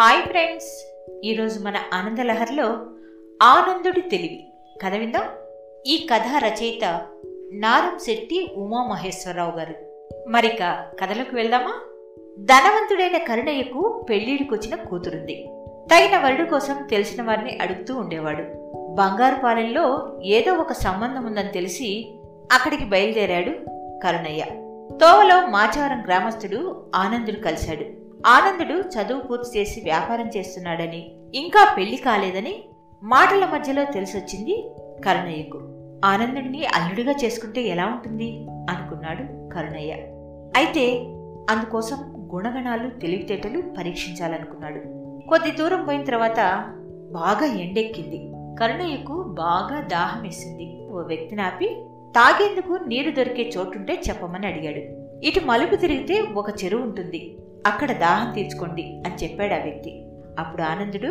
Hi friends. ఈరోజు మన ఆనందలహరిలో ఆనందుడి తెలివి. కథ విందాం. ఈ కథ రచయిత నారం శెట్టి ఉమామహేశ్వరరావు గారు. మరిక కథలోకి వెళ్దామా? ధనవంతుడైన కరుణయ్యకు పెళ్ళిడికొచ్చిన కూతురుంది. తగిన వరుడు కోసం తెలిసిన వారిని అడుగుతూ ఉండేవాడు. బంగారు పాలెంలో ఏదో ఒక సంబంధం ఉందని తెలిసి అక్కడికి బయలుదేరాడు కరుణయ్య. తోవలో మాచవరం గ్రామస్తుడు ఆనందుడు కలిశాడు. ఆనందుడు చదువు పూర్తి చేసి వ్యాపారం చేస్తున్నాడని ఇంకా పెళ్ళి కాలేదని మాటల మధ్యలో తెలిసొచ్చింది కరుణయ్యకు. ఆనందుడిని అల్లుడిగా చేసుకుంటే ఎలా ఉంటుంది? అనుకున్నాడు కరుణయ్య. అయితే అందుకోసం గుణగణాలు తెలివితేటలు పరీక్షించాలనుకున్నాడు. కొద్ది దూరం పోయిన తర్వాత బాగా ఎండెక్కింది. కరుణయ్యకు బాగా దాహం వేసింది ఓ వ్యక్తిని ఆపి తాగేందుకు నీరు దొరికే చోటుంటే చెప్పమని అడిగాడు. ఇటు మలుపు తిరిగితే ఒక చెరువు ఉంటుంది. అక్కడ దాహం తీర్చుకోండి అని చెప్పాడు ఆ వ్యక్తి. అప్పుడు ఆనందుడు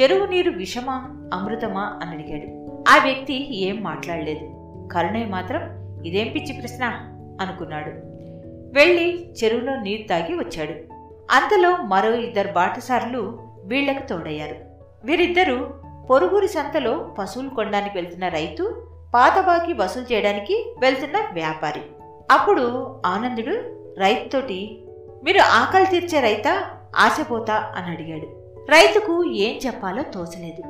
చెరువు నీరు విషమా అమృతమా? అని అడిగాడు. ఆ వ్యక్తి ఏం మాట్లాడలేదు. కరుణయ్య మాత్రం ఇదేం పిచ్చి ప్రశ్న? అనుకున్నాడు. వెళ్ళి చెరువులో నీరు తాగి వచ్చాడు. అంతలో మరో ఇద్దరు బాటసారులు వీళ్ళకు తోడయ్యారు. వీరిద్దరూ పొరుగురి సంతలో పశువులు కొనడానికి వెళ్తున్న రైతు పాతబాకి వసూలు చేయడానికి వెళ్తున్న వ్యాపారి. అప్పుడు ఆనందుడు రైతుతోటి మీరు ఆకలి తీర్చే రైతా ఆశపోతా అని అడిగాడు. రైతుకు ఏం చెప్పాలో తోచలేదు.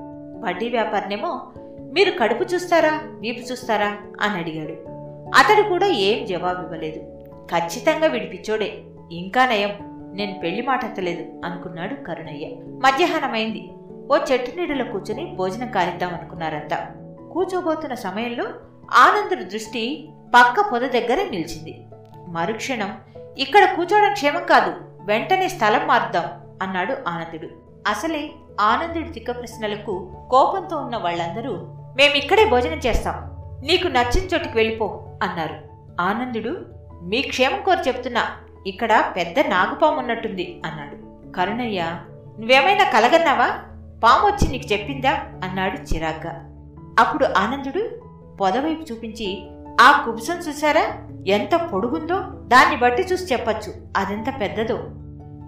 వడ్డీ వ్యాపారినేమో మీరు కడుపు చూస్తారా వీపు చూస్తారా అని అడిగాడు. అతడు కూడా ఏం జవాబు ఇవ్వలేదు ఖచ్చితంగా విడిపించోడే ఇంకా నయం. నేను పెళ్ళి మాట ఎత్తలేదు అనుకున్నాడు కరుణయ్య. మధ్యాహ్నమైంది. ఓ చెట్టు నీడలో కూర్చుని భోజనం కాలిద్దాం అనుకున్నారంతా. కూర్చోబోతున్న సమయంలో ఆనందుడి దృష్టి పక్క పొద దగ్గర నిలిచింది. మరుక్షణం ఇక్కడ కూర్చోవడం క్షేమం కాదు వెంటనే స్థలం మారుద్దాం అన్నాడు ఆనందుడు. అసలే ఆనందుడి తిక్క ప్రశ్నలకు కోపంతో ఉన్న వాళ్ళందరూ మేమిక్కడే భోజనం చేస్తాం నీకు నచ్చిన చోటుకి వెళ్ళిపో అన్నారు. ఆనందుడు మీ క్షేమం కోరి చెప్తున్నా ఇక్కడ పెద్ద నాగుపాము ఉన్నట్టుంది అన్నాడు. కరుణయ్య నువ్వేమైనా కలగన్నావా? పాము వచ్చి నీకు చెప్పిందా? అన్నాడు చిరాగ్గా. అప్పుడు ఆనందుడు పొదవైపు చూపించి ఆ కుబుసం చూసారా ఎంత పొడుగుందో? దాన్ని బట్టి చూసి చెప్పచ్చు. అదెంత పెద్దదో?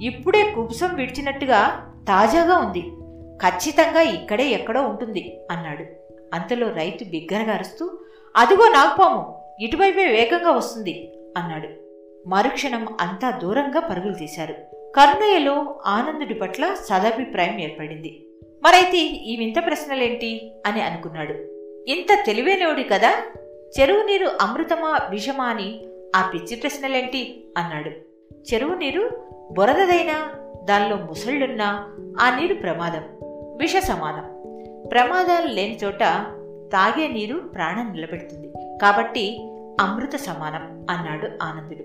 ఇప్పుడే కుబుసం విడిచినట్టుగా తాజాగా ఉంది. ఖచ్చితంగా ఇక్కడే ఎక్కడో ఉంటుంది అన్నాడు. అంతలో రైతు బిగ్గరగా అరుస్తూ అదిగో నాగపాము ఇటువైపే వేగంగా వస్తుంది అన్నాడు. మరుక్షణం అంతా దూరంగా పరుగులు తీశారు. కరుణయ్యలో ఆనందుడి పట్ల సదాభిప్రాయం ఏర్పడింది. మరైతే ఈ వింత ప్రశ్నలేంటి? అని అనుకున్నాడు. ఇంత తెలివైనవుడి కదా? చెరువు నీరు అమృతమా విషమా అని ఆ పిచ్చి ప్రశ్నలేంటి? అన్నాడు. చెరువు నీరు బురదదైనా దానిలో ముసళ్ళున్నా ఆ నీరు ప్రమాదం విష సమానం. ప్రమాదాలు లేని చోట తాగే నీరు ప్రాణం నిలబెడుతుంది. కాబట్టి అమృత సమానం అన్నాడు ఆనందుడు.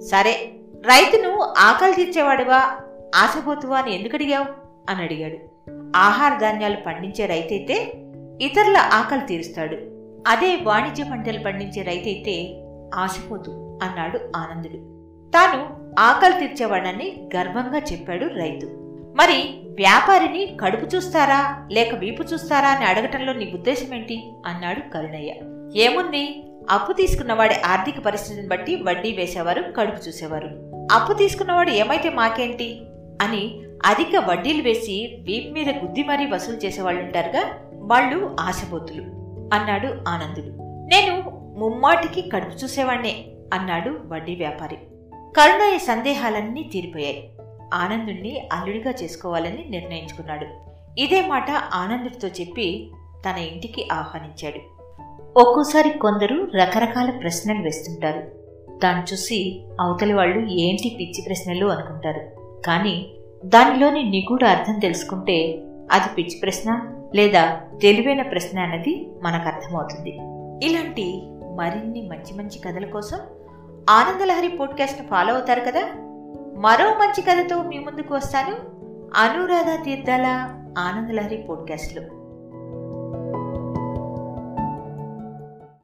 సరే రైతును ఆకలి తీర్చేవాడువా ఆశపోతువా అని ఎందుకు అడిగావు? అని అడిగాడు. ఆహార ధాన్యాలు పండించే రైతైతే ఇతరుల ఆకలి తీరుస్తాడు. అదే వాణిజ్య పంటలు పండించే రైతైతే ఆశపోతు అన్నాడు ఆనందుడు. తాను ఆకలి తీర్చేవాడని గర్వంగా చెప్పాడు రైతు. మరి వ్యాపారిని కడుపు చూస్తారా లేక వీపు చూస్తారా అని అడగటంలో నీ ఉద్దేశం ఏంటి అన్నాడు కరుణయ్య. ఏముంది? అప్పు తీసుకున్నవాడి ఆర్థిక పరిస్థితిని బట్టి వడ్డీ వేసేవారు కడుపు చూసేవారు. అప్పు తీసుకున్నవాడు ఏమైతే మాకేంటి? అని అధిక వడ్డీలు వేసి వీపు మీద గుద్ది మరీ వసూలు చేసేవాళ్ళుంటారుగా వాళ్ళు ఆశపోతులు. అన్నాడు ఆనందుడు. నేను ముమ్మాటికి కడుపు చూసేవాణ్ణే అన్నాడు వడ్డీ వ్యాపారి. కరుణయ్య సందేహాలన్నీ తీరిపోయాయి. ఆనందుణ్ణి అల్లుడిగా చేసుకోవాలని నిర్ణయించుకున్నాడు. ఇదే మాట ఆనందుడితో చెప్పి తన ఇంటికి ఆహ్వానించాడు. ఒక్కోసారి కొందరు రకరకాల ప్రశ్నలు వేస్తుంటారు. దాన్ని చూసి అవతలి వాళ్ళు ఏంటి పిచ్చి ప్రశ్నలు అనుకుంటారు. కానీ దానిలోని నిగూఢ అర్థం తెలుసుకుంటే అది పిచ్చి ప్రశ్న లేదా తెలివైన ప్రశ్న అన్నది మనకు అర్థమవుతుంది. ఇలాంటి మరిన్ని మంచి మంచి కథల కోసం ఆనందలహరి పోడ్కాస్ట్ను ఫాలో అవుతారు కదా? మరో మంచి కథతో మీ ముందుకు వస్తాను. అనురాధ తీర్థాల ఆనందలహరి పోడ్కాస్ట్లో.